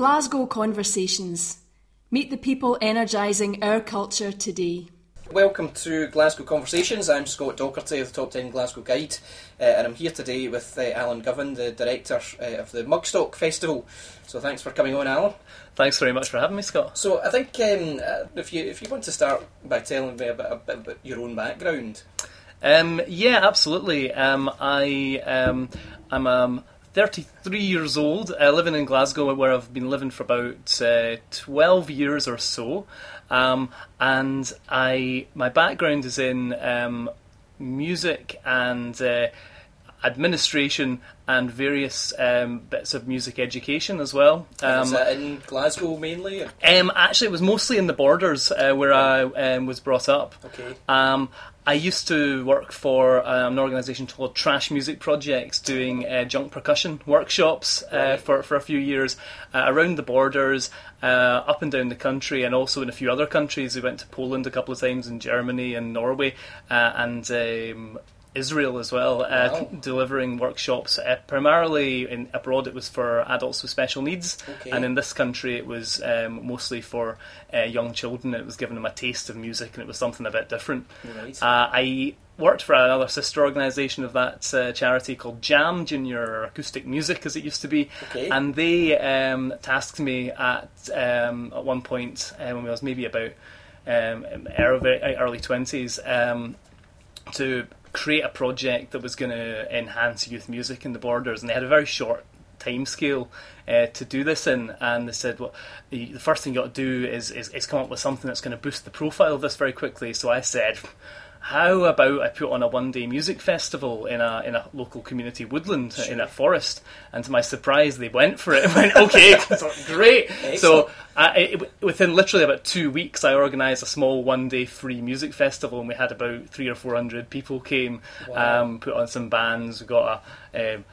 Glasgow Conversations. Meet the people energising our culture today. Welcome to Glasgow Conversations. I'm Scott Docherty of the Top 10 Glasgow Guide, uh, and I'm here today with uh, Alan Govan, the director uh, of the Mugstock Festival. So thanks for coming on, Alan. Thanks very much for having me, Scott. So I think um, uh, if you if you want to start by telling me a bit, a bit about your own background. Um, yeah, absolutely. Um, I um, I'm um, 33 years old, uh, living in Glasgow, where I've been living for about uh, 12 years or so. Um, and I my background is in um, music and uh, administration and various um, bits of music education as well. Um, is that in Glasgow mainly? Um, actually, it was mostly in the borders uh, where I um, was brought up. Okay. I used to work for um, an organisation called Trash Music Projects, doing uh, junk percussion workshops uh, for, for a few years uh, around the borders, uh, up and down the country, and also in a few other countries. We went to Poland a couple of times, and Germany and Norway, uh, and um, Israel as well, uh, Wow. delivering workshops. Uh, primarily in abroad, it was for adults with special needs, Okay. and in this country, it was um, mostly for uh, young children. It was giving them a taste of music, and it was something a bit different. Right. Uh, I worked for another sister organisation of that uh, charity called Jam Junior Acoustic Music, as it used to be, Okay. and they um, tasked me at um, at one point uh, when I was maybe about um, early early twenties um, to create a project that was going to enhance youth music in the borders, and they had a very short time scale uh, to do this in, and they said, well, the, first thing you got to do is, is is come up with something that's going to boost the profile of this very quickly. So I said. How about I put on a one-day music festival in a in a local community woodland in a forest? And to my surprise, they went for it. and went okay, great. So I, it, within literally about two weeks, I organised a small one-day free music festival, and we had about three or four hundred people came. Wow. Um, put on some bands. We got a. Um,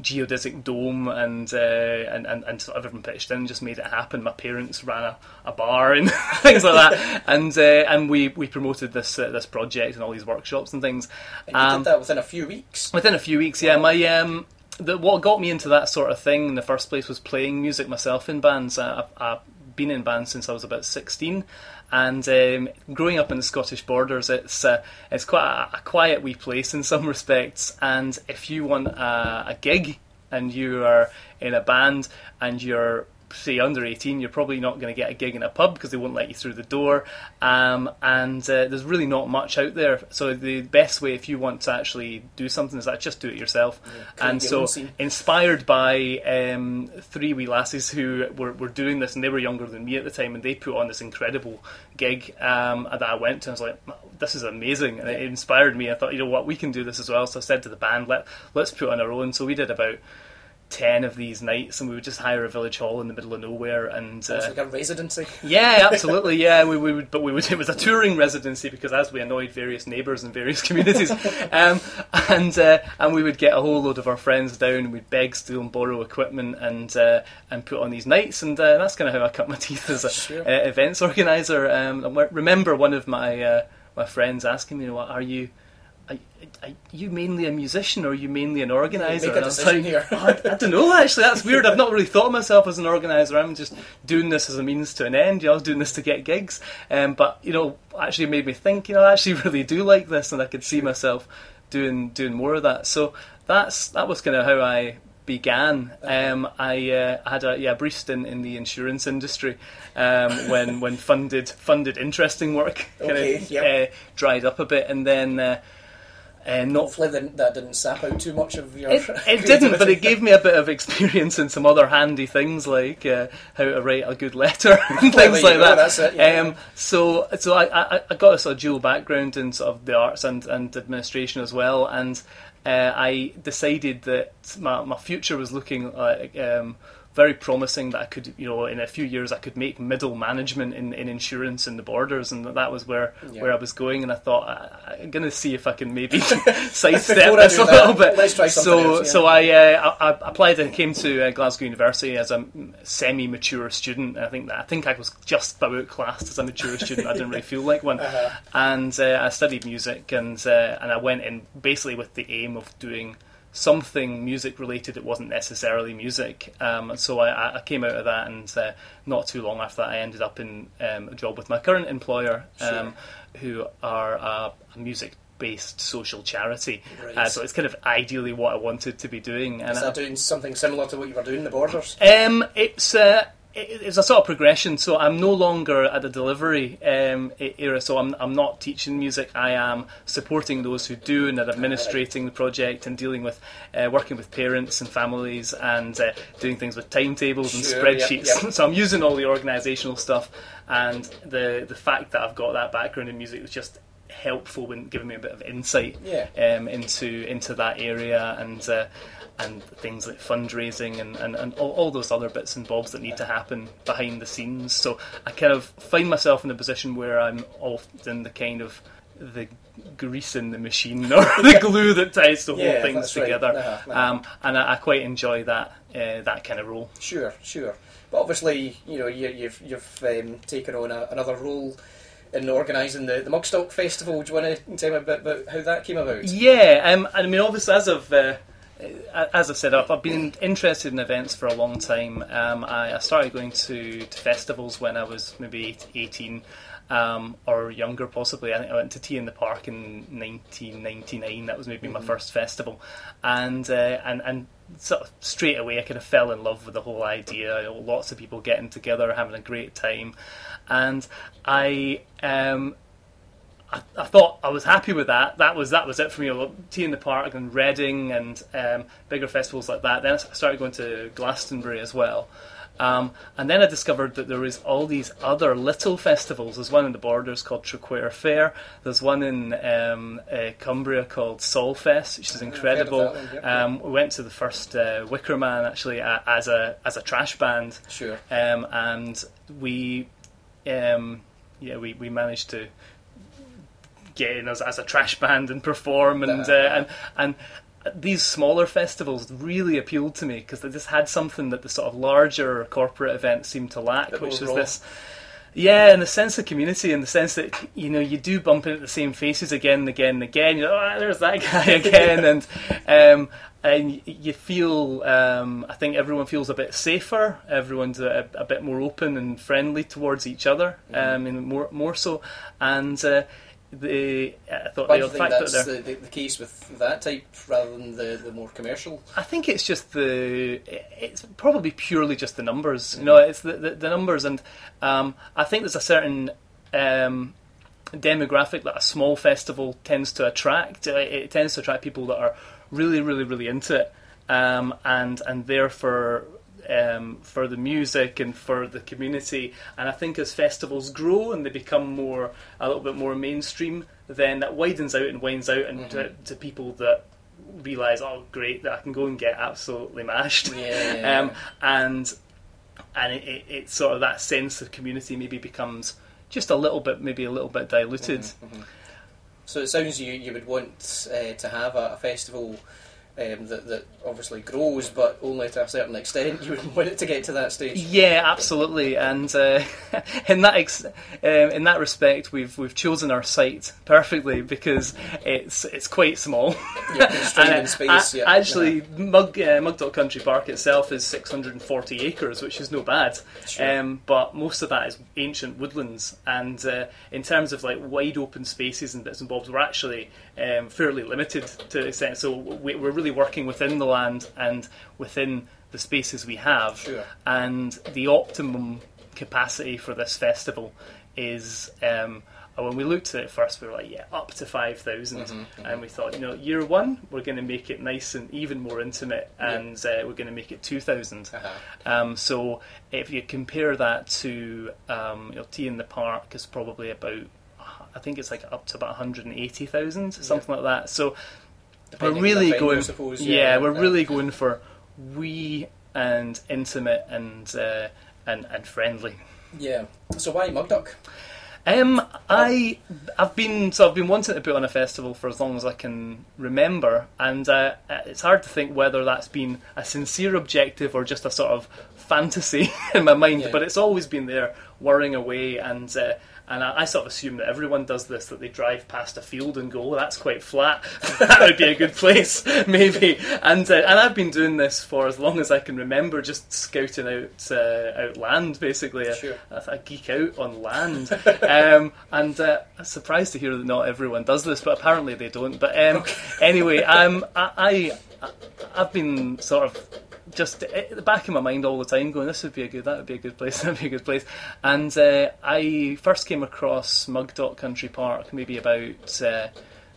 geodesic dome and, uh, and and and sort of everyone pitched in, just made it happen. My parents ran a, a bar and things like that, and uh, and we, we promoted this uh, this project and all these workshops and things. and you Um, did that within a few weeks. Within a few weeks, yeah. My um, the, what got me into that sort of thing in the first place was playing music myself in bands. I, I've, I've been in bands since I was about sixteen, and um, growing up in the Scottish borders, it's uh, it's quite a, a quiet wee place in some respects. And if you want a, a gig and you are in a band and you're say under 18 you're probably not going to get a gig in a pub because they won't let you through the door. Um, and uh, there's really not much out there. So the best way if you want to actually do something is that just do it yourself. Create and so inspired by um, three wee lasses who were, were doing this and they were younger than me at the time and they put on this incredible gig um, that I went to. And I was like this is amazing. And it inspired me. I thought you know what? We can do this as well. So I said to the band Let, let's put on our own. So we did about 10 of these nights and we would just hire a village hall in the middle of nowhere and uh, like a residency. yeah absolutely yeah we, we would but we would it was a touring residency because as we annoyed various neighbours in various communities um, and uh, and we would get a whole load of our friends down and we'd beg steal and borrow equipment and uh, and put on these nights and uh, that's kind of how I cut my teeth as a Sure. uh, events organizer um, I remember one of my uh, my friends asking me what are you are, are you mainly a musician or are you mainly an organizer? Make a I decision like, here. "Oh, I, I don't know. Actually, that's weird. I've not really thought of myself as an organizer. I'm just doing this as a means to an end. You know, I was doing this to get gigs. Um, but you know, actually made me think. You know, I actually really do like this, and I could see myself doing doing more of that. So that's that was kind of how I began. Um, I uh, had a yeah brief stint in the insurance industry um, when when funded funded interesting work kind Okay, of yep. uh, dried up a bit, and then. Uh, uh, not Hopefully that, that didn't sap out too much of your. it, it didn't, but it gave me a bit of experience in some other handy things like uh, how to write a good letter and Well, things like go, that. that's it, yeah. Um, so, so I, I, I got a sort of dual background in sort of the arts and, and administration as well, and uh, I decided that my, my future was looking like. Um, very promising that I could, you know, in a few years I could make middle management in, in insurance in the borders, and that was where, Yeah. where I was going. And I thought I, I'm going to see if I can maybe sidestep this a little bit. let's try something so, else, yeah. so I, uh, I, I applied and came to uh, Glasgow University as a semi-mature student. I think that I think I was just about classed as a mature student. I didn't really feel like one, Uh-huh. and uh, I studied music and uh, and I went in basically with the aim of doing something music related. It wasn't necessarily music. Um, so I, I, came out of that, and uh, not too long after that, I ended up in um, a job with my current employer, um, sure. who are a, a music based social charity. Right. Uh, so it's kind of ideally what I wanted to be doing. And Is that I, doing something similar to what you were doing in the Borders? Um, it's. Uh, it's a sort of progression. So I'm no longer at the delivery um, era. So I'm, I'm not teaching music. I am supporting those who do and are administrating the project and dealing with uh, working with parents and families and uh, doing things with timetables and sure, spreadsheets. Yep, yep. so I'm using all the organisational stuff and the the fact that I've got that background in music was just helpful in giving me a bit of insight yeah. um, into into that area and. Uh, and things like fundraising and, and, and all, all, those other bits and bobs that need to happen behind the scenes. So I kind of find myself in a position where I'm often the kind of the grease in the machine or the glue that ties the yeah, whole things together. Right. Uh-huh, uh-huh. Um, and I, I, quite enjoy that uh, that kind of role. Sure, sure. But obviously, you know, you, have you've, you've um, taken on a, another role in organising the, the Mugstock Festival. Do you want to tell me a bit about how that came about? Yeah, um, I mean, obviously, as of uh, as I said, I've, I've been interested in events for a long time. Um, I, I, started going to, to festivals when I was maybe 18 um, or younger, possibly. I think I went to T in the Park in 1999. That was maybe mm-hmm. my first festival, and uh, and and sort of straight away I kind of fell in love with the whole idea. You know, lots of people getting together, having a great time, and I um, I, I, thought I was happy with that. That was that was it for me. T in the Park and Reading and um, bigger festivals like that. Then I started going to Glastonbury as well. Um, and then I discovered that there is all these other little festivals. There's one in the Borders called Traquair Fair. There's one in um, uh, Cumbria called Solfest, which is incredible. One, yeah. um, we went to the first uh, Wicker Man actually uh, as a as a trash band. Sure. Um, and we, um, yeah, we, we managed to get in as, as a trash band and perform and uh, and and these smaller festivals really appealed to me because they just had something that the sort of larger corporate events seemed to lack, which was this. Yeah, and the sense of community, in the sense that you know you do bump into the same faces again and again and again. You know, oh, there's that guy again, and um, and you feel. Um, I think everyone feels a bit safer. Everyone's a, a bit more open and friendly towards each other, mm-hmm. um, and more more so. And uh, the I thought Why the, think that's the, the, the, case with that type rather than the, the more commercial? I think it's just the it's probably purely just the numbers. Mm-hmm. You know, it's the, the, the numbers, and um, I think there's a certain um, demographic that a small festival tends to attract. Uh, it tends to attract people that are really, really, really into it, um, and and therefore um, for the music and for the community. And I think as festivals grow and they become more a little bit more mainstream, then that widens out and winds out and mm-hmm. to, to, people that realize, oh, great, that I can go and get absolutely mashed. Yeah, yeah, um, and and it, it, it, sort of that sense of community maybe becomes just a little bit, maybe a little bit diluted. Mm-hmm, mm-hmm. So it sounds you you would want uh, to have a, a festival um, that, that obviously grows, but only to a certain extent. You would want it to get to that stage. Yeah, absolutely. And uh, in that ex- um, in that respect, we've we've chosen our site perfectly because it's it's quite small. Yeah, in space. yeah. Actually, yeah. Mug uh, Country Park itself is 640 acres, which is no bad. Sure. Um, but most of that is ancient woodlands, and uh, in terms of like wide open spaces and bits and bobs, we're actually um, fairly limited to extent. So we, are really working within the land and within the spaces we have. Sure. And the optimum capacity for this festival is. Um, when we looked at it first, we were like, yeah, up to 5,000. Mm-hmm, mm-hmm. And we thought, you know, year one, we're going to make it nice and even more intimate, and uh, we're going to make it 2,000. Uh-huh. Um, so if you compare that to um, you know, T in the Park, is probably about I think it's like up to about 180,000, something yeah. like that. So Depending we're really going, suppose, yeah, yeah, we're yeah. really going for wee and intimate and uh, and and friendly. Yeah. So why Mugdock? Um, I I've been so I've been wanting to put on a festival for as long as I can remember, and uh, it's hard to think whether that's been a sincere objective or just a sort of fantasy in my mind. Yeah. But it's always been there, worrying away, and uh, and I, I sort of assume that everyone does this that they drive past a field and go, oh, "That's quite flat. that would be a good place, maybe." And uh, and I've been doing this for as long as I can remember, just scouting out uh, out land. Basically, Sure. I, I geek out on land, um, and uh, I'm surprised to hear that not everyone does this, but apparently they don't. But um, anyway, um, I, I I've been sort of just at the back of my mind all the time, going, "This would be a good, that would be a good place, that would be a good place." And uh, I first came across Mugdock Country Park maybe about uh,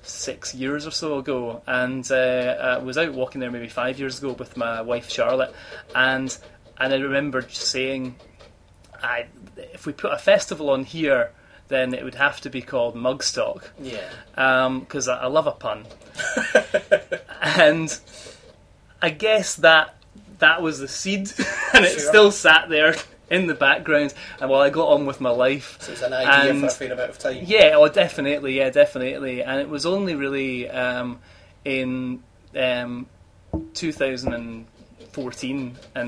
six years or so ago, and uh, I was out walking there maybe five years ago with my wife Charlotte, and and I remember saying, "I if we put a festival on here." Then it would have to be called Mugstock Yeah. because I, I love a pun, and I guess that that was the seed, and it Sure. still sat there in the background. And while I got on with my life, So it's an idea And- for a fair amount of time. yeah, oh, definitely, yeah, definitely. And it was only really um, in um, 2014 and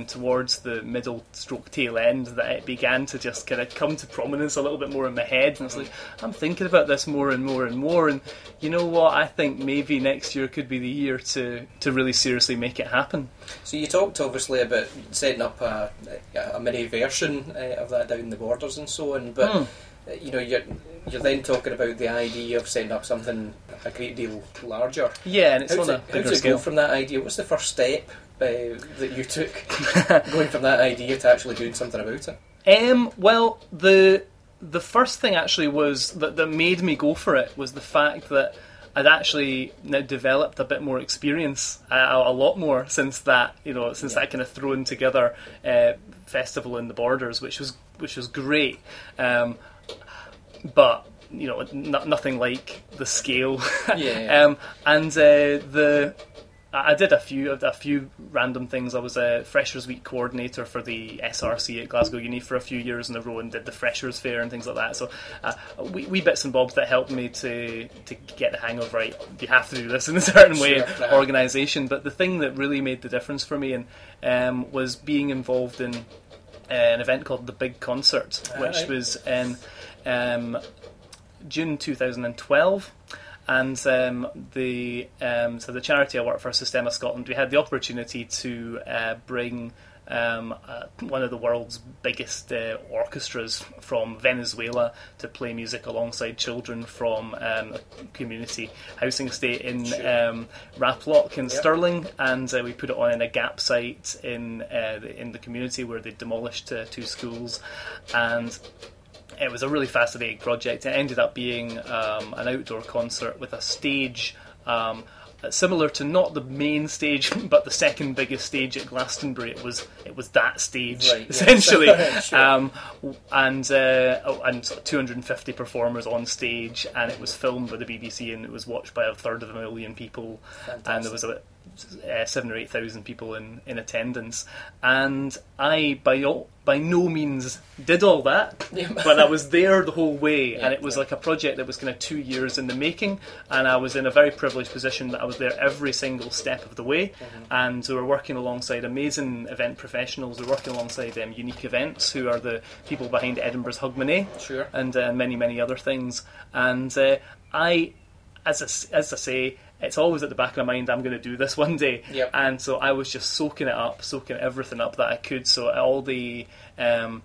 towards the middle stroke tail end that it began to just kind of come to prominence a little bit more in my head. And it's like, I'm thinking about this more and more and more. And you know what? I think maybe next year could be the year to, to really seriously make it happen. So you talked obviously about setting up a, a mini version uh, of that down the borders and so on, but Hmm. uh, you know you're you're then talking about the idea of setting up something a great deal larger. Yeah, and it's How on did, a bigger scale. go from that idea? What's the first step uh, that you took going from that idea to actually doing something about it? Um, well, the the first thing actually was that, that made me go for it was the fact that I'd actually now developed a bit more experience, a, a lot more since that you know since that kind of thrown together uh, festival in the borders, which was which was great. Um, but you know, n- nothing like the scale. Yeah. um, and uh, the I I did a few a few random things. I was a Freshers Week coordinator for the SRC at Glasgow Uni for a few years in a row, and did the Freshers Fair and things like that. So, uh, wee, wee bits and bobs that helped me to to get the hang of right. You have to do this in a certain way, Sure, right. organisation. But the thing that really made the difference for me and um, was being involved in uh, an event called the Big Concert, which Alright. was in um, June 2012. And um, the um, so the charity I work for, Sistema Scotland, we had the opportunity to uh, bring um, uh, one of the world's biggest uh, orchestras from Venezuela to play music alongside children from um, a community housing estate in um, Raploch in Yep. Stirling, and uh, we put it on in a gap site in uh, the, in the community where they demolished uh, two schools, and it was a really fascinating project. It ended up being um, an outdoor concert with a stage. Um, Similar to not the main stage, but the second biggest stage at Glastonbury, it was it was that stage Right, essentially, Sure. um, and uh, oh, and sort of 250 performers on stage, and it was filmed by the BBC, and it was watched by a third of a million people, and there was about uh, seven or eight thousand people in, in attendance, and I by all, by no means did all that, Yeah. but I was there the whole way, Yeah, and it was yeah. like a project that was kind of two years in the making, and I was in a very privileged position that I was there every single step of the way, Mm-hmm. and we were working alongside amazing event professionals. We were working alongside um, Unique Events, who are the people behind Edinburgh's Hogmanay, Sure. and uh, many many other things. And uh, I, as I, as I say, it's always at the back of my mind. I'm going to do this one day, Yep. and so I was just soaking it up, soaking everything up that I could. So all the um,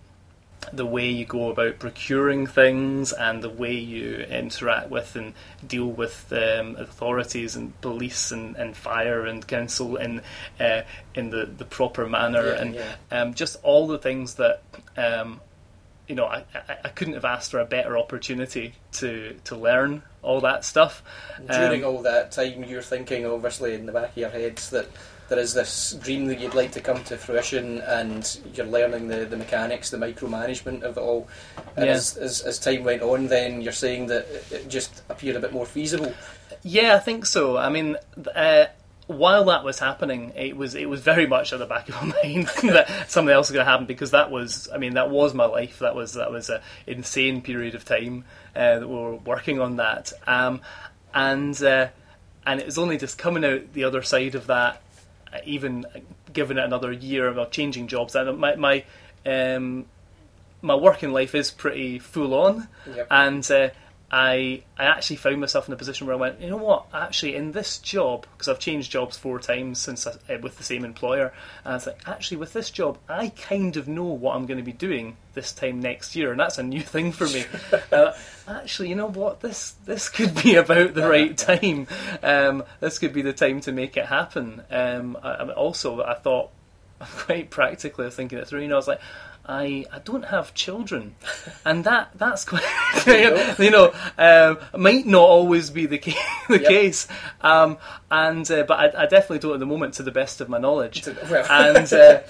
the way you go about procuring things and the way you interact with and deal with um, authorities and police and, and fire and council in uh, in the, the proper manner Yeah, and yeah. um, just all the things that um, you know I, I, I couldn't have asked for a better opportunity to to learn all that stuff. During Um, all that time, you're thinking, obviously, in the back of your heads that there is this dream that you'd like to come to fruition, and you're learning the, the mechanics, the micromanagement of it all. And Yeah. as, as, as time went on, then you're saying that it- it just appeared a bit more feasible. Yeah, I think so. I mean, uh, while that was happening, it was it was very much at the back of my mind that something else was going to happen because that was, I mean, that was my life. That was that was an insane period of time uh, that we were working on that, um, and uh, and it was only just coming out the other side of that, even given it another year of changing jobs. And my my um, my working life is pretty full on, Yep. and uh, I I actually found myself in a position where I went, you know what? Actually, in this job, because I've changed jobs four times since I, uh, with the same employer, and I was like, actually, with this job, I kind of know what I'm going to be doing this time next year, and that's a new thing for me. uh, actually, you know what? This this could be about the right time. Um, this could be the time to make it happen. Um, I, I also, I thought quite practically, I was thinking it through. You know, I was like. I, I don't have children, and that that's quite you know um, might not always be the case. The Yep. case, um, and uh, but I, I definitely don't at the moment, to the best of my knowledge. Well, And uh,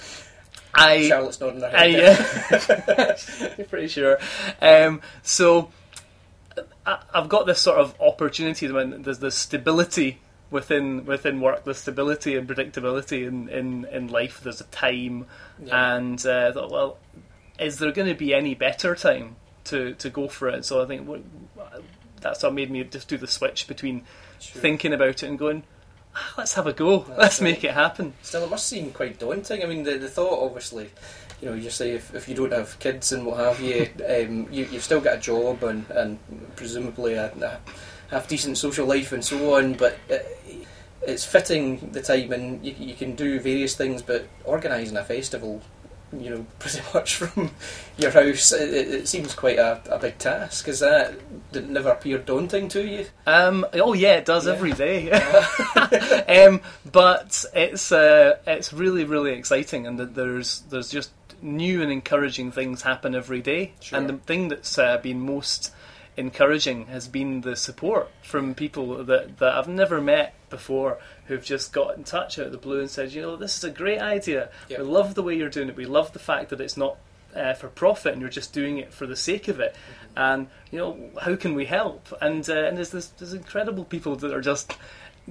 I Charlotte's nodding her I, head. uh, pretty sure. Um, so I, I've got this sort of opportunity when there's the stability within within work, the stability and predictability in, in, in life. There's a time, Yeah. and uh, I thought, well, is there going to be any better time to, to go for it? So I think what, that's what made me just do the switch between Sure. thinking about it and going. "Ah, Let's have a go. Let's right. make it happen. Still, it must seem quite daunting. I mean, the, the thought, obviously, you know, you say if, if you don't have kids and what have you, um, you you've still got a job and, and presumably a, a half decent social life and so on, but uh, it's fitting the time and you, you can do various things, but organising a festival, you know, pretty much from your house, it, it it seems quite a, a big task. Is that, did it never appear daunting to you? Um, oh yeah, it does Yeah. every day. um, but it's uh, it's really really exciting, and there's there's just new and encouraging things happen every day. Sure. And the thing that's uh, been most encouraging has been the support from people that that I've never met before who've just got in touch out of the blue and said, you know, this is a great idea. Yeah. We love the way you're doing it. We love the fact that it's not uh, for profit and you're just doing it for the sake of it. And you know, how can we help? And uh, and there's this there's incredible people that are just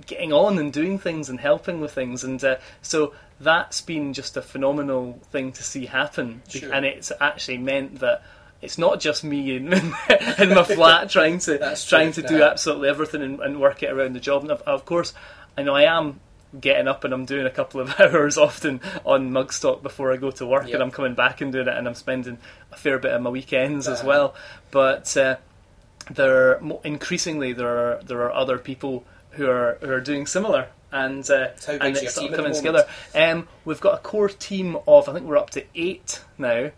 getting on and doing things and helping with things. And uh, so that's been just a phenomenal thing to see happen. Sure. And it's actually meant that. It's not just me in, in my flat trying to trying true, to do yeah. absolutely everything and, and work it around the job. And of, of course, I know I am getting up and I'm doing a couple of hours often on Mugstock before I go to work, Yep. and I'm coming back and doing it, and I'm spending a fair bit of my weekends as Uh-huh. well. But uh, there, are, increasingly, there are there are other people who are who are doing similar. And, uh, and it's sort team of at the coming together. Um, we've got a core team of I think we're up to eight now,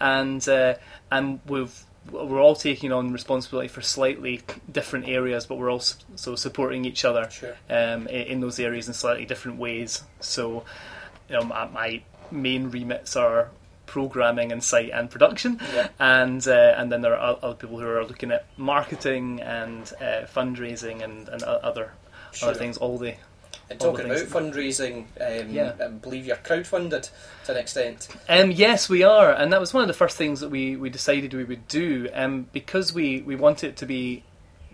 and uh, and we've we're all taking on responsibility for slightly different areas, but we're also supporting each other Sure. um, in those areas in slightly different ways. So, you know, my, my main remits are programming and site and production, Yeah. and uh, and then there are other people who are looking at marketing and uh, fundraising and, and other Sure. other things. All the And talking about fundraising, um, Yeah. I believe you're crowdfunded to an extent. Um, yes, we are, and that was one of the first things that we, we decided we would do. Um, because we, we want it to be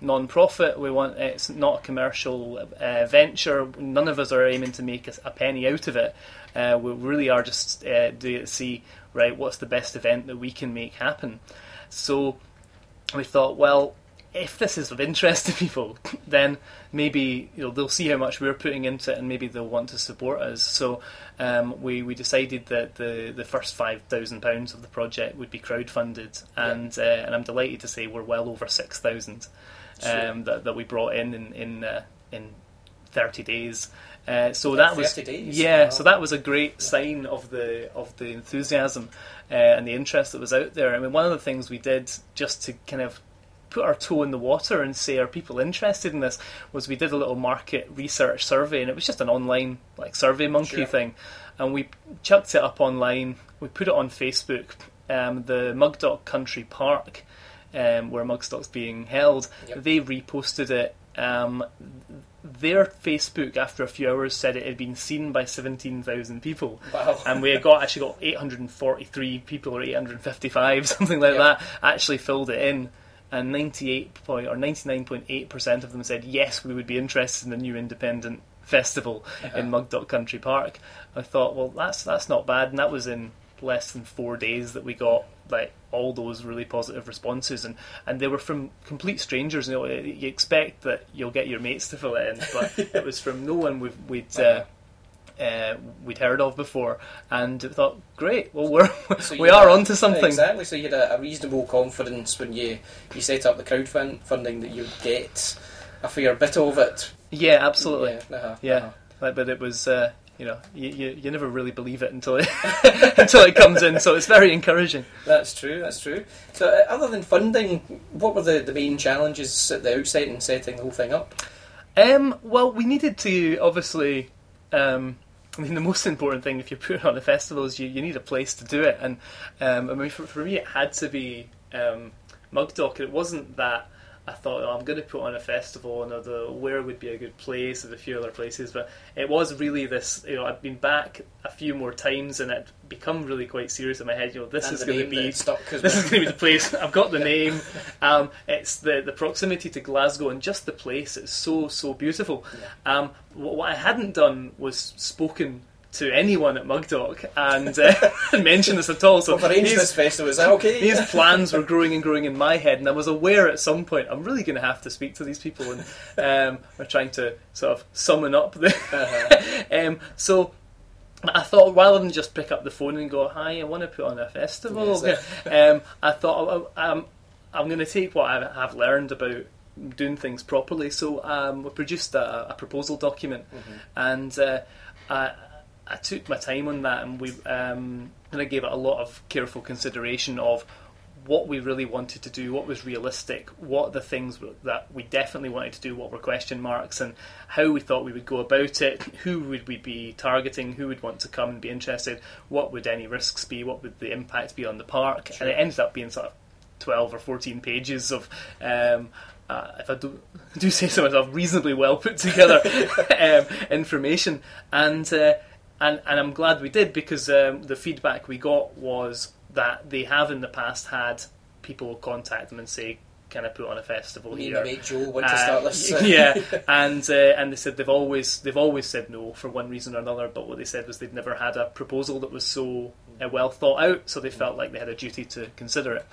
non-profit, we want it's not a commercial uh, venture. None of us are aiming to make a, a penny out of it. Uh, we really are just uh, doing it to see right what's the best event that we can make happen. So we thought, well, if this is of interest to people, then maybe you know they'll see how much we're putting into it, and maybe they'll want to support us. So um, we we decided that the the first five thousand pounds of the project would be crowdfunded, and uh, and I'm delighted to say we're well over six thousand um, that that we brought in in in, uh, in thirty days. Uh, so that was days? yeah. Wow. So that was a great sign of the of the enthusiasm uh, and the interest that was out there. I mean, one of the things we did just to kind of put our toe in the water and say are people interested in this was we did a little market research survey and it was just an online like survey monkey Sure. thing and we chucked it up online we put it on facebook um, the mugdock country park um, where mugstock's being held Yep. they reposted it um, their facebook after a few hours said it had been seen by 17,000 people Wow. and we got actually got 843 people or 855 something like Yeah. that actually filled it in and 98 point or 99.8% of them said yes we would be interested in a new independent festival in Mugdock Country Park. I thought well that's that's not bad. And that was in less than 4 days that we got like all those really positive responses. And and they were from complete strangers. You know you expect that you'll get your mates to fill it in but it was from no one we've, we'd uh, uh, we'd heard of before, and we thought, great, well we're So we are had- onto something. Exactly. So you had a, a reasonable confidence when you you set up the crowdfunding that you'd get a fair bit of it. Yeah, absolutely. Yeah. uh-huh, Yeah, uh-huh. Like, but it was, uh, you know, you, you, you never really believe it until it until it comes in. So it's very encouraging. That's true. That's true. So, uh, other than funding, what were the, the main challenges at the outset in setting the whole thing up? Um, well, we needed to obviously. Um, I mean, the most important thing if you're putting on a festival is you, you need a place to do it, and um, I mean, for, for me, it had to be um, Mugdock. It wasn't that I thought oh, I'm going to put on a festival, and the where would be a good place, and a few other places, but it was really this. You know, I've been back a few more times, and it become really quite serious in my head. You know, this And is going to be stuck this is going to be the place. I've got the name. Um, it's the the proximity to Glasgow and just the place. It's so so beautiful. Um, what, what I hadn't done was spoken to anyone at Mugdock and uh, mentioned this at all. So arranged this festival. Is that okay? these plans were growing and growing in my head, and I was aware at some point I'm really going to have to speak to these people, and um, we're trying to sort of summon up the. Uh-huh. um, so I thought rather than just pick up the phone and go, "Hi, I want to put on a festival," um, I thought oh, um, I'm going to take what I have learned about doing things properly. So um, we produced a, a proposal document, and uh, I, I took my time on that, and we um, and I gave it a lot of careful consideration of what we really wanted to do, what was realistic, what the things that we definitely wanted to do, what were question marks, and how we thought we would go about it, who would we be targeting, who would want to come and be interested, what would any risks be, what would the impact be on the park, and it ended up being sort of 12 or 14 pages of um, uh, if I do, do say so myself, reasonably well put together um, information, and uh, and and I'm glad we did because um, the feedback we got was that they have in the past had people contact them and say, "Can I put on a festival Me and here?" mate Joe want to Uh, start this. yeah, and uh, and they said they've always they've always said no for one reason or another. But what they said was they'd never had a proposal that was so uh, well thought out, so they felt like they had a duty to consider it.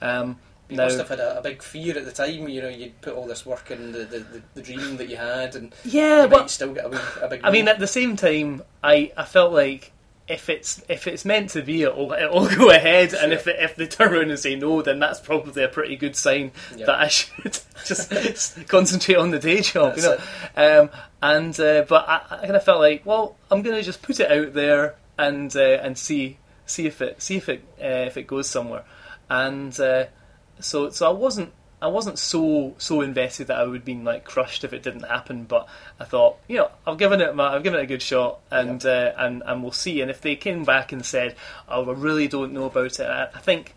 Um, You now, must have had a, a big fear at the time. You know, you'd put all this work in the, the, the, the dream that you had, and yeah, you but still get a, wee, a big. I mean, at the same time, I, I felt like if it's if it's meant to be, it'll, it'll go ahead, and if it, if they turn around and say no, then that's probably a pretty good sign Yeah. that I should just concentrate on the day job, you know. Um, and uh, but I, I kind of felt like, well, I'm going to just put it out there and uh, and see see if it see if it uh, if it goes somewhere, and uh, so so I wasn't I wasn't so so invested that I would have been like crushed if it didn't happen. But I thought, you know, I've given it my, I've given it a good shot, and uh, and and we'll see. And if they came back and said, "Oh, I really don't know about it," I, I think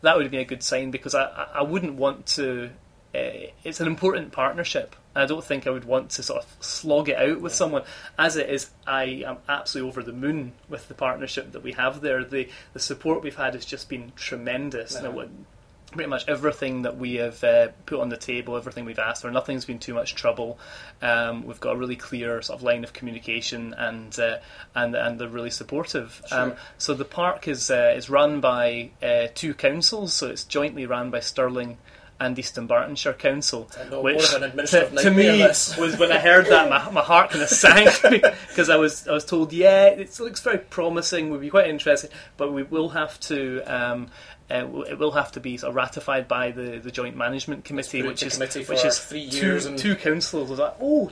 that would have been a good sign because I I, wouldn't want to. Uh, it's an important partnership. I don't think I would want to sort of slog it out with someone. As it is, I am absolutely over the moon with the partnership that we have there. The the support we've had has just been tremendous. Uh-huh. Pretty much everything that we have uh, put on the table, everything we've asked for, nothing's been too much trouble. Um, we've got a really clear sort of line of communication, and uh, and and they're really supportive. Um, so the park is uh, is run by uh, two councils, so it's jointly run by Stirling. And East Dunbartonshire Council, which to, to me was when I heard that my, my heart kind of sank because I was I was told yeah it looks very promising we'd be quite interested but we will have to um, uh, it will have to be sort of ratified by the, the joint management committee which is committee which is three two, years and- two councils. I was like oh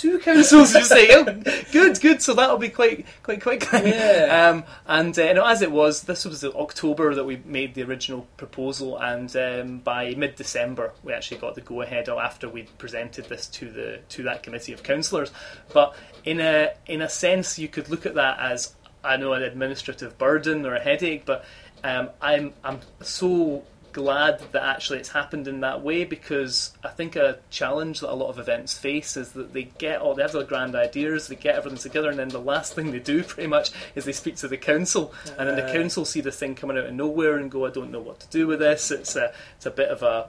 two councils you say oh good good so that'll be quite quite kind Yeah. um, and uh, you know, as it was, this was the October that we made the original proposal, and um, by mid-December we actually got the go-ahead after we presented this to the to that committee of councillors. But in a in a sense, you could look at that as I know an administrative burden or a headache, but um, I'm I'm so glad that actually it's happened in that way because I think a challenge that a lot of events face is that they get all they have their grand ideas, they get everything together, and then the last thing they do pretty much is they speak to the council, and then the Uh. council see this thing coming out of nowhere and go, I don't know what to do with this. It's a it's a bit of a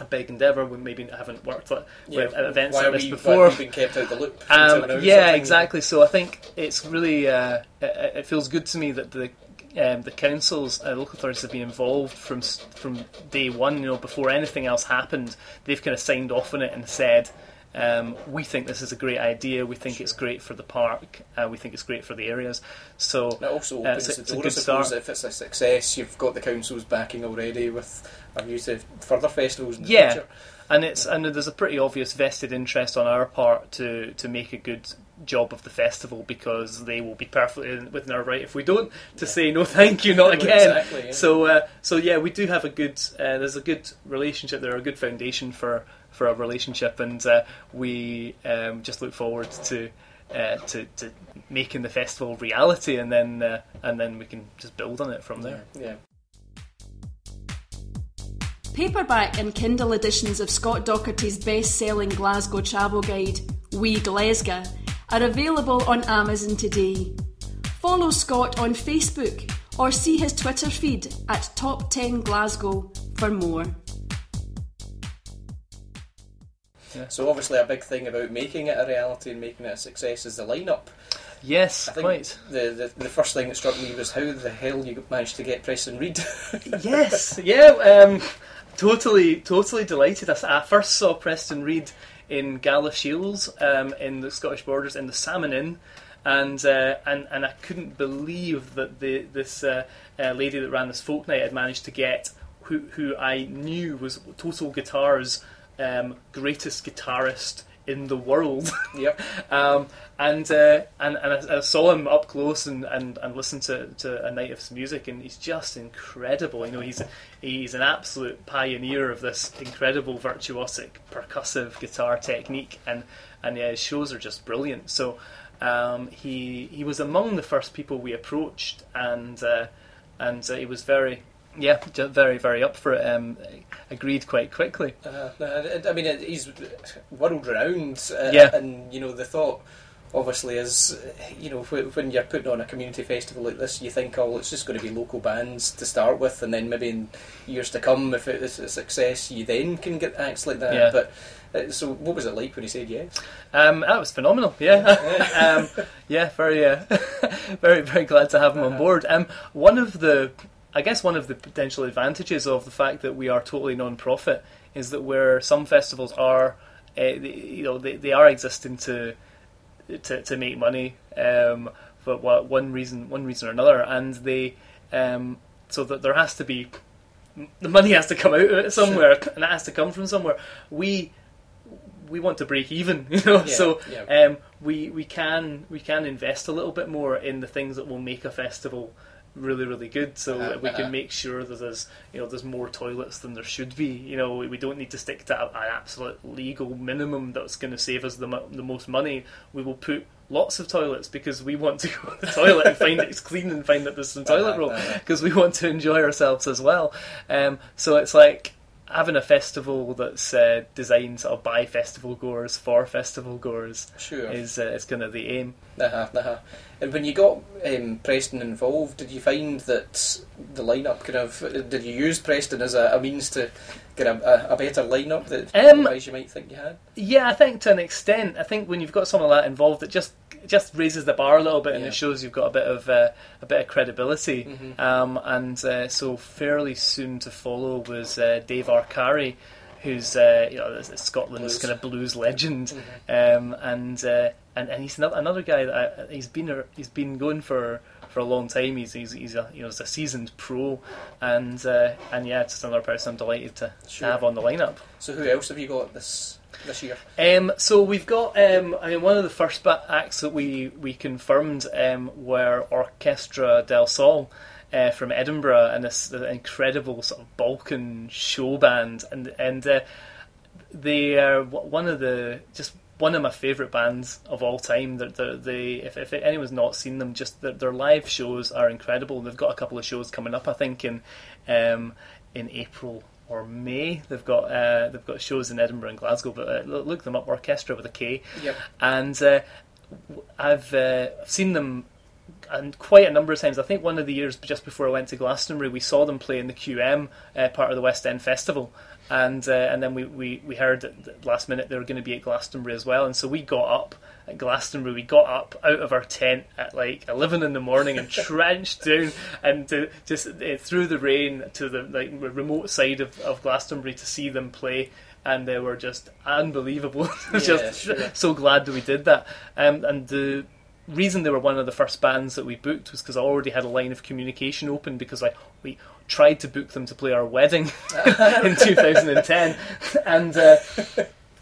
a big endeavour. We maybe haven't worked with Yeah, with events like this we, before. Why been kept out the loop? Um, yeah, exactly. So I think it's really uh, it, it feels good to me that the um, the councils, uh, local authorities have been involved from from day one. You know, before anything else happened, they've kind of signed off on it and said. Um, we think this is a great idea. We think it's great for the park. Uh, we think it's great for the areas. So And it also Uh, opens it's a- the it's door, I good suppose, start. if it's a success, you've got the council's backing already with a view to further festivals in the Yeah. future. and it's and there's a pretty obvious vested interest on our part to to make a good job of the festival because they will be perfectly within our right if we don't to say no thank you not again Exactly, yeah. so uh, so yeah we do have a good uh, there's a good relationship there a good foundation for for a relationship and uh, we um, just look forward to uh, to, to making the festival reality and then uh, and then we can just build on it from there Yeah. Paperback and Kindle editions of Scott Docherty's best selling Glasgow travel guide, We Glasgow, are available on Amazon today. Follow Scott on Facebook or see his Twitter feed at Top 10 Glasgow for more. So obviously a big thing about making it a reality and making it a success is the lineup. yes I think quite the, the the first thing that struck me was how the hell you managed to get Preston Reed. yes, yeah, um, totally, totally delighted. i first saw Preston Reed in Galashiels um, in the Scottish Borders in the Salmon Inn, and uh, and and I couldn't believe that the this uh, uh, lady that ran this folk night had managed to get who who I knew was Total Guitar's um, greatest guitarist in the world. yep. Um, and, uh, and and I, I saw him up close and, and, and listened to, to a night of his music, and he's just incredible. You know, he's he's an absolute pioneer of this incredible virtuosic percussive guitar technique, and and yeah, his shows are just brilliant. So um, he he was among the first people we approached, and uh, and uh, he was very yeah very very up for it. Um, agreed quite quickly. Uh, I mean, he's world renowned, uh, Yeah. and you know the thought. Obviously, is you know when you're putting on a community festival like this, you think, oh, it's just going to be local bands to start with, and then maybe in years to come, if it's a success, you then can get acts like that. Yeah. But uh, so, what was it like when he said yes? Um, that was phenomenal. Yeah, um, yeah, very, uh, very, very glad to have him on board. Um, one of the, I guess, one of the potential advantages of the fact that we are totally non-profit is that where some festivals are, uh, they, you know, they, they are existing to, to, to make money, um, for what, one reason, one reason or another, and they, um, so that there has to be, the money has to come out of it somewhere, and it has to come from somewhere. We we want to break even, you know. Yeah, so yeah. um, we we can we can invest a little bit more in the things that will make a festival really really good. So Uh-huh, we can make sure that there's you know there's more toilets than there should be. You know, we, don't need to stick to an absolute legal minimum that's going to save us the the most money. We will put lots of toilets because we want to go to the toilet and find it's clean and find that there's some toilet roll because we want to enjoy ourselves as well. Um, so it's like having a festival that's uh, designed sort of by festival goers for festival goers Sure. is uh, is kind of the aim. Uh-huh, uh-huh. And when you got um, Preston involved, did you find that the lineup kind of did you use Preston as a, a means to get a, a, a better lineup that Um, otherwise you might think you had? Yeah, I think to an extent. I think when you've got someone like that involved, it just just raises the bar a little bit, and Yeah. it shows you've got a bit of uh, a bit of credibility. Mhm. Um, and uh, so fairly soon to follow was uh, Dave Arcari, who's uh, you know Scotland's Blues. kind of blues legend, Mhm. um, and, uh, and and he's another, another guy that I, he's been a, he's been going for. For a long time, he's he's, he's a you know he's a seasoned pro, and uh, and yeah, just another person I'm delighted to, Sure. to have on the lineup. So who else have you got this this year? Um, so we've got, um, I mean, one of the first acts that we we confirmed um, were Orkestra del Sol. Uh, from Edinburgh and this incredible sort of Balkan show band and and uh, they are one of the just one of my favourite bands of all time. They're, they're, they if, if anyone's not seen them, just their, their live shows are incredible. They've got a couple of shows coming up, I think, in um, in April or May. They've got uh, they've got shows in Edinburgh and Glasgow, but uh, look them up. Orkestra with a K, Yep. and uh, I've uh, seen them. And quite a number of times, I think one of the years just before I went to Glastonbury, we saw them play in the QM uh, part of the West End Festival, and uh, and then we, we, we heard at the last minute they were going to be at Glastonbury as well, and so we got up at Glastonbury. We got up out of our tent at like eleven in the morning and trenched down and to, just uh, through the rain to the like remote side of, of Glastonbury to see them play. and they were just unbelievable. Yeah, just sure. so glad that we did that. Um, and the reason they were one of the first bands that we booked was because I already had a line of communication open because I we tried to book them to play our wedding in 2010 and uh,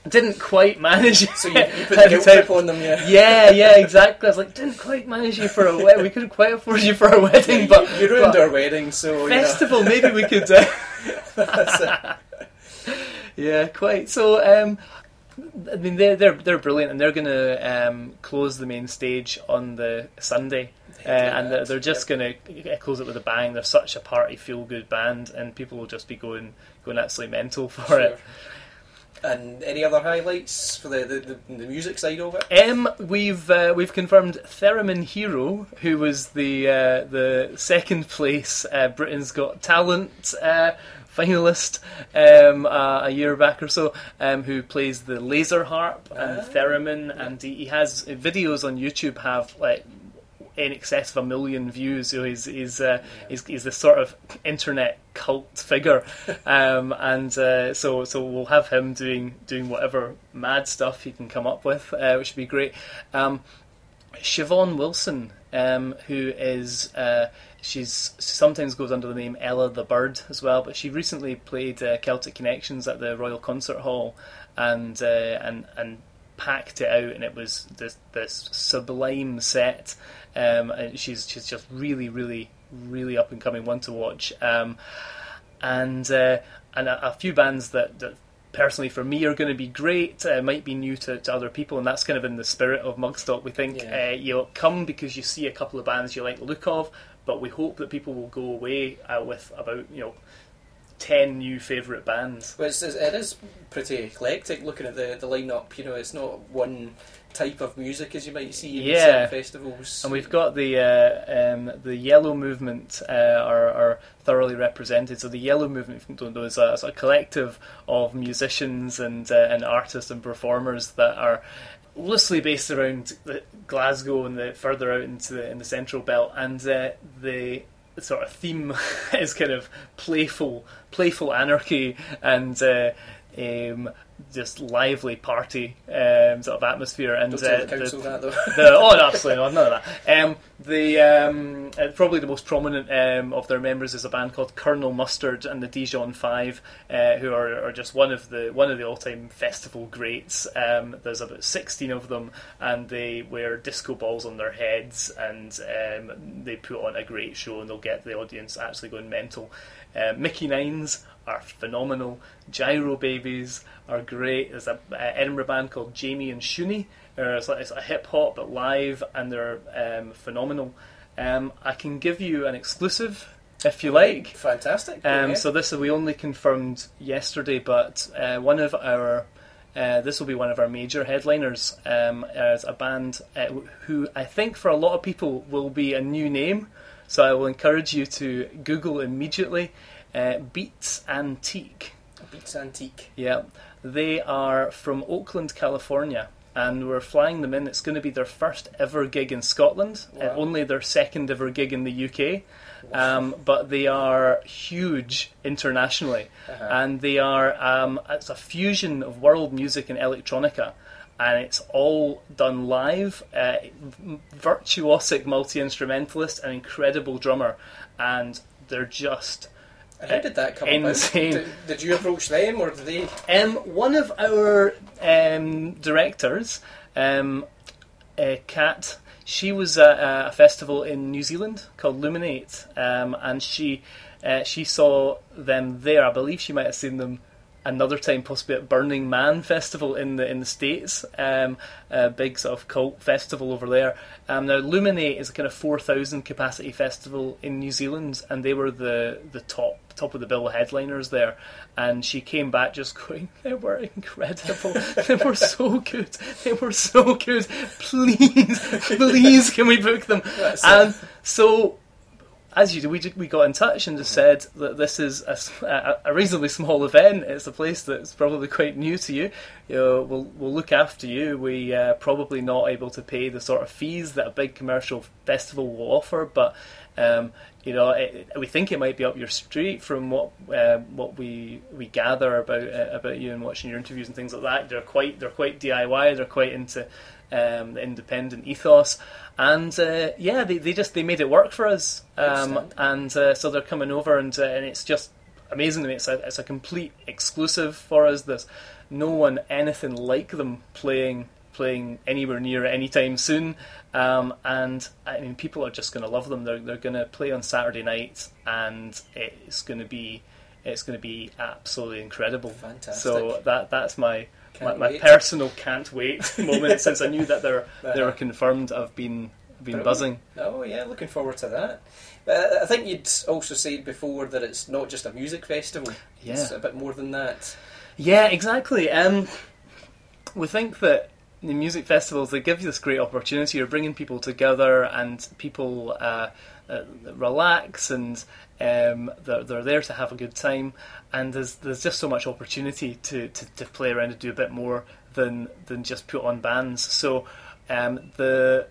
didn't quite manage. So you, you put the trip on them, yeah. Yeah, yeah, exactly. I was like, didn't quite manage you for a wedding. We couldn't quite afford you for a wedding, but you ruined but our wedding, so festival. Maybe we could. Uh, That's it. yeah, quite. So, um, I mean, they're they're they're brilliant, and they're going to um, close the main stage on the Sunday. Uh, and they're, they're just going to close it with a bang. They're such a party, feel good band, and people will just be going going absolutely mental for Sure. it. And any other highlights for the, the, the, the music side of it? Um, we've uh, we've confirmed Theremin Hero, who was the uh, the second place uh, Britain's Got Talent uh, finalist um, uh, a year back or so, um, who plays the laser harp and Ah. theremin, and he, he has videos on YouTube have like in excess of a million views. So he's he's uh, he's, he's this sort of internet cult figure, um, and uh, so so we'll have him doing doing whatever mad stuff he can come up with, uh, which would be great. Um, Siobhan Wilson, um, who is uh, she's sometimes goes under the name Ella the Bird as well, but she recently played uh, Celtic Connections at the Royal Concert Hall, and uh, and and packed it out, and it was this this sublime set. Um, and she's she's just really really really up and coming one to watch. Um, and uh, and a, a few bands that, that personally for me are going to be great uh, might be new to, to other people and that's kind of in the spirit of Mugstock we think Yeah. uh, you'll come because you see a couple of bands you like the look of but we hope that people will go away uh, with about you know 10 new favourite bands Well, it's, it is pretty eclectic looking at the, the lineup. You know, it's not one type of music as you might see in Yeah. certain festivals. And we've got the uh, um, the Yellow Movement uh, are, are thoroughly represented. So the Yellow Movement, if you don't know, is a, a collective of musicians and uh, and artists and performers that are loosely based around the Glasgow and the further out into the in the Central Belt. And uh, the sort of theme is kind of playful, playful anarchy and. Uh, um, just lively party um, sort of atmosphere, and Don't tell uh, the council that though. the, oh, absolutely not, none of that. Um, the um, uh, probably the most prominent um, of their members is a band called Colonel Mustard and the Dijon Five, uh, who are, are just one of the one of the all time festival greats. Um, there's about sixteen of them, and they wear disco balls on their heads, and um, they put on a great show, and they'll get the audience actually going mental. Uh, Mickey Nines are phenomenal. Gyro Babies are great. There's a uh, Edinburgh band called Jamie and Shuni. It's, like, it's a hip hop but live, and they're um, phenomenal. Um, I can give you an exclusive if you like. Fantastic. Um, ahead. so this we only confirmed yesterday, but uh, one of our uh, this will be one of our major headliners um, as a band uh, who I think for a lot of people will be a new name. So I will encourage you to Google immediately. Uh, Beats Antique. Beats Antique. Yeah, they are from Oakland, California, and we're flying them in. It's going to be their first ever gig in Scotland, uh, only their second ever gig in the UK. Um, but they are huge internationally, Uh-huh. and they are um, it's a fusion of world music and electronica. And it's all done live. Uh, virtuosic multi instrumentalist, an incredible drummer, and they're just And how did that come Insane. about? Did, did you approach them or did they? Um, one of our um, directors, um, uh, Kat, she was at a, a festival in New Zealand called Luminate, um, and she uh, she saw them there. I believe she might have seen them another time, possibly at Burning Man festival in the in the states, um, a big sort of cult festival over there. Um, now Luminate is a kind of four thousand capacity festival in New Zealand, and they were the the top top of the bill headliners there. And she came back just going, they were incredible. they were so good. They were so good. Please, please, can we book them? That's And so as you do, we did, we got in touch and just said that this is a reasonably small event. It's a place that's probably quite new to you. You know, we'll we'll look after you. We uh, probably not able to pay the sort of fees that a big commercial festival will offer, but um, you know, it, we think it might be up your street from what uh, what we we gather about uh, about you and watching your interviews and things like that. They're quite they're quite DIY. They're quite into um, the independent ethos, and uh, yeah, they, they just they made it work for us, um, and uh, so they're coming over, and uh, and it's just amazing to me. It's a it's a complete exclusive for us. There's no one anything like them playing playing anywhere near anytime soon, um, and I mean people are just going to love them. They're they're going to play on Saturday night, and it's going to be it's going to be absolutely incredible. Fantastic. So that that's my my, my personal can't wait moment since I knew that they're they were Uh-huh. confirmed. I've been been Brilliant. buzzing. Oh yeah, looking forward to that. But I think you'd also said before that it's not just a music festival. It's a bit more than that. Yeah, exactly. Um, we think that the music festivals they give you this great opportunity. You're bringing people together, and people uh, uh, relax, and um, they're, they're there to have a good time. And there's there's just so much opportunity to, to, to play around and do a bit more than than just put on bands. So um, the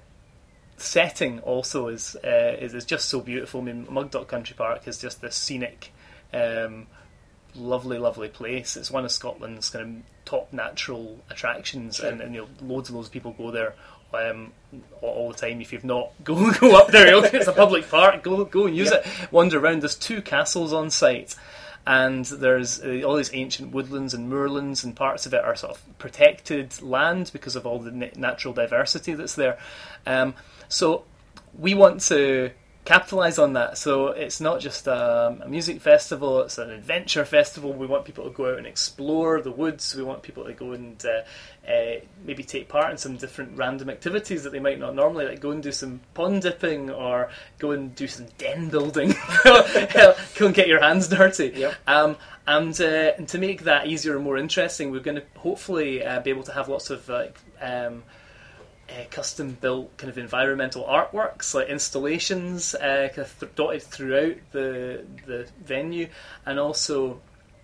setting also is, uh, is is just so beautiful. I mean, Mugdock Country Park is just this scenic. Um, lovely, lovely place. It's one of Scotland's kind of top natural attractions, Sure. and, and you know, loads and loads of people go there um, all, the time. If you've not, go go up there. It's a public park. Go go and use it. Wander around. There's two castles on site. And there's uh, all these ancient woodlands and moorlands, and parts of it are sort of protected land because of all the natural diversity that's there. Um, so we want to capitalize on that. So it's not just um, a music festival; it's an adventure festival. We want people to go out and explore the woods. We want people to go and uh, uh, maybe take part in some different random activities that they might not normally, like go and do some pond dipping or go and do some den building. go and get your hands dirty. Yep. Um, and, uh, and to make that easier and more interesting, we're going to hopefully uh, be able to have lots of like. Um, uh, custom built kind of environmental artworks, like installations, uh, kind of th- dotted throughout the the venue, and also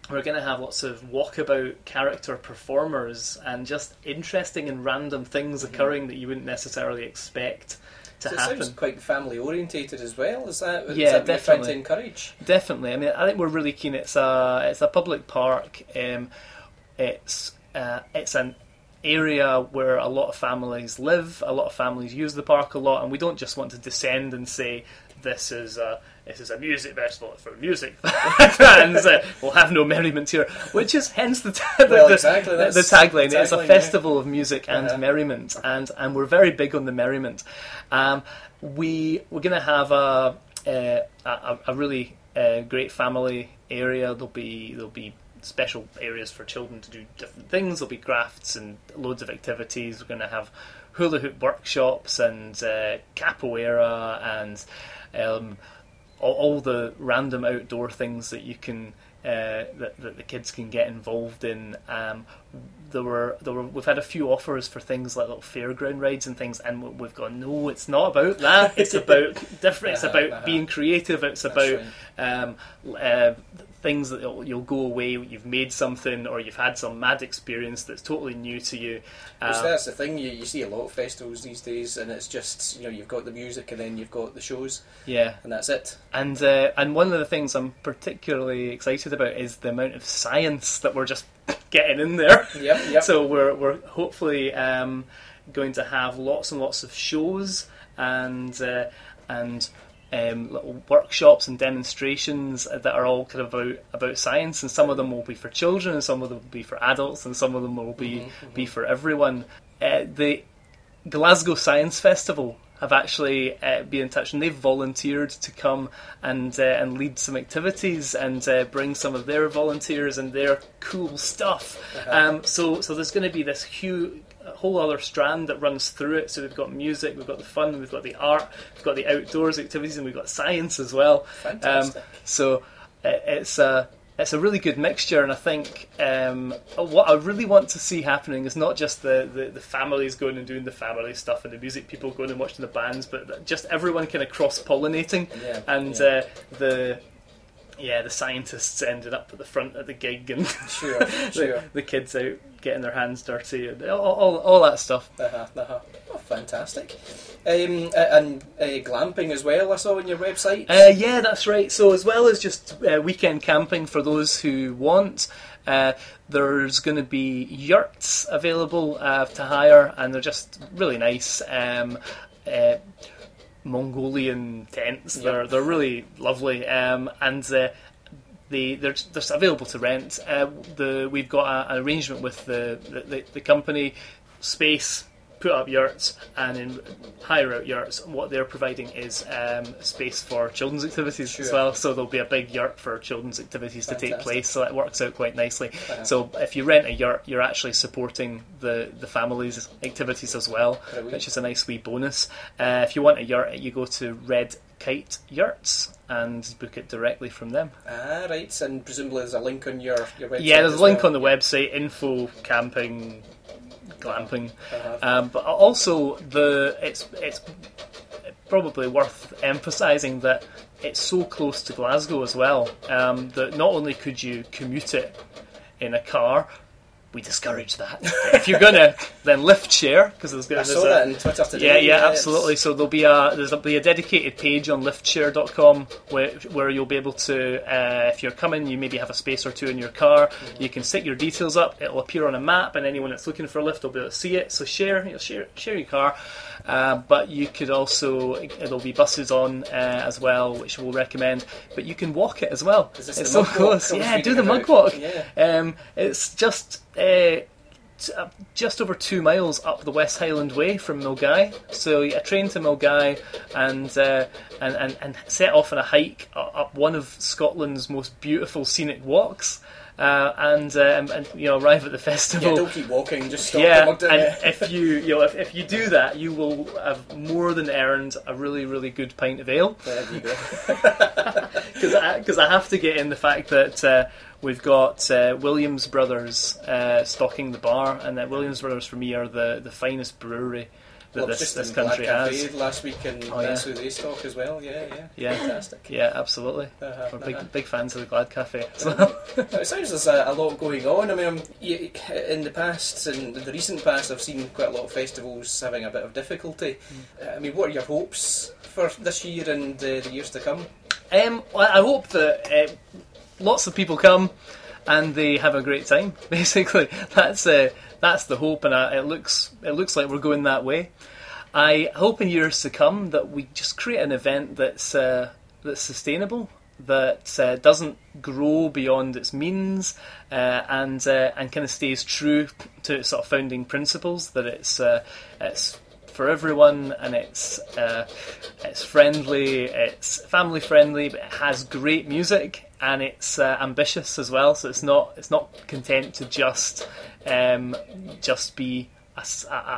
we're going to have lots of walkabout character performers and just interesting and random things occurring that you wouldn't necessarily expect to So it happen. sounds quite family orientated as well. Is that is Yeah, that what you're trying to definitely. encourage? Definitely. I mean, I think we're really keen. It's a it's a public park. Um, it's uh, it's an area where a lot of families live. A lot of families use the park a lot, and we don't just want to descend and say this is a this is a music festival for music fans. Uh, we'll have no merriment here, which is hence the Well, the- exactly, the, the tagline. It's a tagline, yeah. festival of music and Uh-huh. merriment, and and we're very big on the merriment. Um, we we're going to have a a, a really uh, great family area. There'll be there'll be special areas for children to do different things. There'll be crafts and loads of activities. We're going to have hula hoop workshops and uh, capoeira and um, all, all the random outdoor things that you can uh, that, that the kids can get involved in. Um, there were there were we've had a few offers for things like little fairground rides and things, and we- we've gone no, it's not about that. It's about different. It's Uh-huh, about uh-huh. being creative. It's That's about um, uh, things that you'll, go away. You've made something, or you've had some mad experience that's totally new to you. Um, that's the thing. You, you see a lot of festivals these days, and it's just you know you've got the music and then you've got the shows, yeah, and that's it. and uh, and one of the things I'm particularly excited about is the amount of science that we're just getting in there. Yep, yep. So we're we're hopefully um, going to have lots and lots of shows and uh, and um, little workshops and demonstrations that are all kind of about about science, and some of them will be for children, and some of them will be for adults, and some of them will be Mm-hmm, be for everyone. Uh, the Glasgow Science Festival have actually uh, been in touch and they've volunteered to come and uh, and lead some activities and uh, bring some of their volunteers and their cool stuff. Um, so so there's going to be this huge a whole other strand that runs through it. So we've got music, we've got the fun, we've got the art, we've got the outdoors activities, and we've got science as well. Fantastic. Um, so uh, it's a it's a really good mixture, and I think um, what I really want to see happening is not just the, the, the, families going and doing the family stuff and the music people going and watching the bands, but just everyone kind of cross pollinating, Yeah, and yeah. Uh, the yeah the scientists ended up at the front of the gig, and Sure, the, sure. the kids out getting their hands dirty, and all, all, all that stuff. Uh-huh, uh-huh. Oh, fantastic. Um, and uh, glamping as well, I saw on your website. Uh, yeah, that's right. So as well as just uh, weekend camping for those who want, uh, there's going to be yurts available uh, to hire, and they're just really nice. Um, uh, Mongolian tents. They're they're really lovely, um, and uh, they they're, they're available to rent. Uh, the we've got a, an arrangement with the, the, the company Space put up yurts and then hire out yurts. What they're providing is um, space for children's activities as well. So there'll be a big yurt for children's activities to take place. So that works out quite nicely. Uh-huh. So if you rent a yurt, you're actually supporting the the family's activities as well, which is a nice wee bonus. Uh, if you want a yurt, you go to Red Kite Yurts and book it directly from them. Ah, right. And presumably there's a link on your, your website. Yeah, there's a link well. on the website, info camping, glamping. Uh-huh. Um, but also the it's it's probably worth emphasising that it's so close to Glasgow as well. Um, that not only could you commute it in a car, we discourage that. if you're gonna then lift share because there's gonna saw there's that a, on Twitter today. yeah, yeah, it's- absolutely. So there'll be a there's a, be a dedicated page on liftshare.com where where you'll be able to uh, if you're coming, you maybe have a space or two in your car. You can stick your details up. It'll appear on a map, and anyone that's looking for a lift will be able to see it. So share, you know, share, share your car. Uh, but you could also there'll be buses on uh, as well, which we'll recommend. But you can walk it as well. It's so close. Yeah, do the mug walk. Yeah. Um, it's just uh, t- uh, just over two miles up the West Highland Way from Milngavie. So a train to Milngavie and, uh, and and and set off on a hike up one of Scotland's most beautiful scenic walks. Uh, and um, and you know arrive at the festival. Yeah, don't keep walking, just stop Yeah, and if you you know if, if you do that, you will have more than earned a really really good pint of ale There you go. because I, 'cause I have to get in the fact that uh, we've got uh, Williams Brothers uh, stocking the bar, and that Williams Brothers for me are the, the finest brewery that Well, this, this country Black has. Cafe last week, and Oh, that's yeah. who they stock as well. Yeah, yeah. Yeah. Fantastic. Yeah, absolutely. Uh-huh, We're big uh-huh. big fans of the Glad Cafe. as well. It sounds there's a, a lot going on. I mean, in the past, in the recent past, I've seen quite a lot of festivals having a bit of difficulty. Mm. I mean, what are your hopes for this year and uh, the years to come? Um, well, I hope that uh, lots of people come and they have a great time. Basically, that's uh, that's the hope, and it looks it looks like we're going that way. I hope in years to come that we just create an event that's uh, that's sustainable, that uh, doesn't grow beyond its means, uh, and uh, and kind of stays true to its sort of founding principles. That it's uh, it's for everyone and it's uh, it's friendly, it's family friendly, but it has great music and it's uh, ambitious as well. So it's not it's not content to just um, just be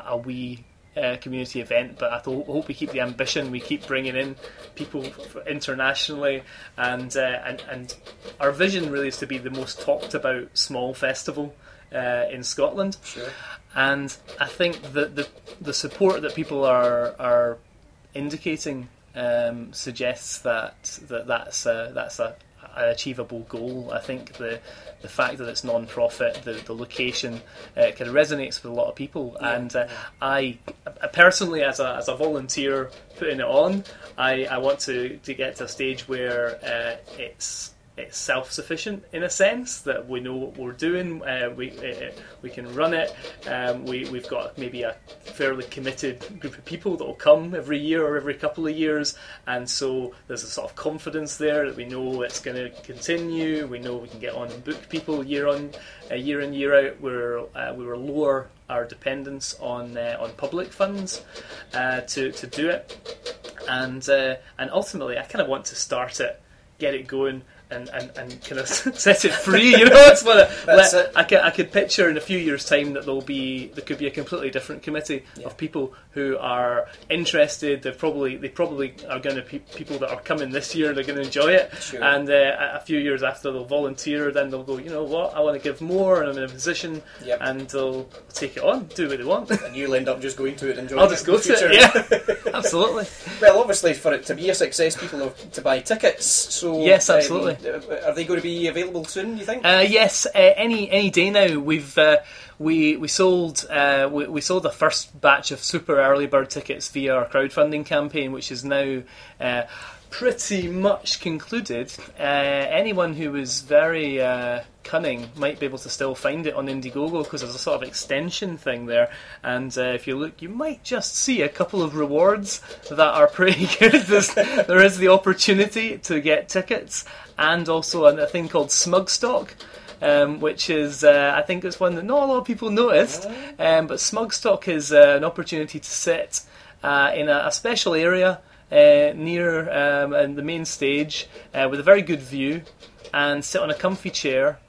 a wee uh, community event, but I th- hope we keep the ambition. We keep bringing in people f- internationally, and uh, and and our vision really is to be the most talked about small festival uh, in Scotland Sure. and I think that the the support that people are are indicating um, suggests that, that that's a, that's a, an achievable goal. I think the the fact that it's non-profit, the the location, uh, kind of resonates with a lot of people. And uh, I I personally, as a as a volunteer putting it on, I, I want to, to get to a stage where uh, it's it's self-sufficient in a sense that we know what we're doing. Uh, we uh, we can run it. Um, we we've got maybe a fairly committed group of people that will come every year or every couple of years, and so there's a sort of confidence there that we know it's going to continue. We know we can get on and book people year on uh, year in year out. We're uh, we will lower our dependence on uh, on public funds uh, to to do it, and uh, and ultimately I kind of want to start it get it going and, and, and kind of set it free. You know, it's what That's let, it. I could I could picture in a few years' time that there'll be there could be a completely different committee Yeah. of people who are interested. They probably they probably are going to be people that are coming this year. They're going to enjoy it, Sure. and uh, a a few years after they'll volunteer. Then they'll go. You know what? I want to give more, and I'm in a position, Yep. and they'll take it on, do what they want. and you'll end up just going to it and enjoying I'll just it go in the to it. Yeah, absolutely. Well, obviously, for it to be a success, people have to buy tickets. So Yes, um, absolutely. Are they going to be available soon? You think? Uh, yes, uh, any any day now. We've uh, we we sold uh, we, we sold the first batch of super early bird tickets via our crowdfunding campaign, which is now. Pretty much concluded. Uh, anyone who was very uh, cunning might be able to still find it on Indiegogo because there's a sort of extension thing there. And uh, if you look, you might just see a couple of rewards that are pretty good. There's, the opportunity to get tickets and also a, a thing called Smugstock. Um, which is uh, I think it's one that not a lot of people noticed. Um, but Smugstock is uh, an opportunity to sit uh, in a, a special area uh, near um, the main stage uh, with a very good view and sit on a comfy chair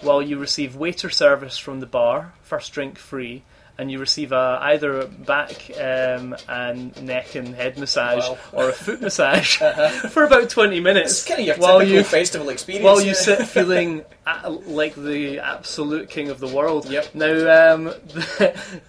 while you receive waiter service from the bar, first drink free. And you receive a, either a back um, and neck and head massage Wow. or a foot massage for about twenty minutes. it's kind of your while typical you festival experience. while you sit feeling like the absolute king of the world. Yep. Now, um,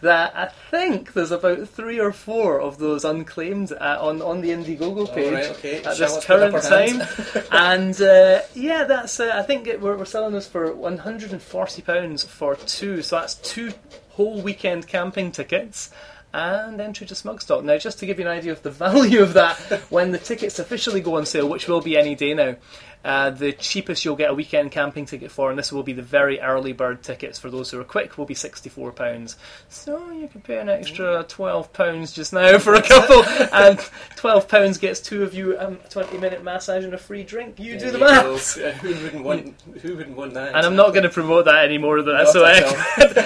that I think there's about three or four of those unclaimed uh, on on the Indiegogo page right, okay. at Shall this us put up current time. and uh, yeah, that's uh, I think it, we're, we're selling this for 140 pounds for two. So that's two whole weekend camping tickets. And entry to Smugstock. Now, just to give you an idea of the value of that, when the tickets officially go on sale, which will be any day now, uh, the cheapest you'll get a weekend camping ticket for, and this will be the very early bird tickets for those who are quick, will be £64. So you can pay an extra £12 just now for a couple, and £12 gets two of you um, a 20 minute massage and a free drink. You do the you maths. Uh, who wouldn't want? Who wouldn't want that? And I'm not going to promote that anymore. Than that. So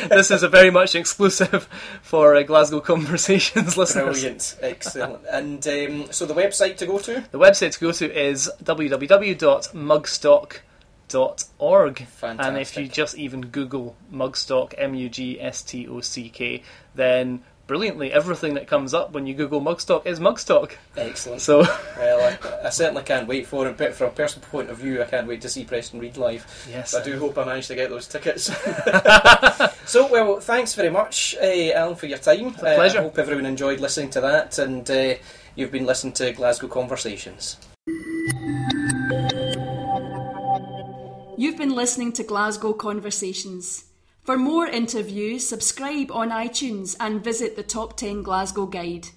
this is a very much exclusive for uh, Glasgow Conversations listeners. Brilliant, excellent. And um, so the website to go to? The website to go to is www.mugstock.org. Fantastic. And if you just even Google Mugstock, M U G S T O C K, then brilliantly everything that comes up when you Google Mugstock is Mugstock. Excellent. So Well, I, I certainly can't wait for it. But from a personal point of view, I can't wait to see Preston Reed live. yes, I do hope I manage to get those tickets. so, well, thanks very much, uh, Alan, for your time. pleasure. I hope everyone enjoyed listening to that, and uh, you've been listening to Glasgow Conversations. You've been listening to Glasgow Conversations. For more interviews, subscribe on iTunes and visit the Top 10 Glasgow Guide.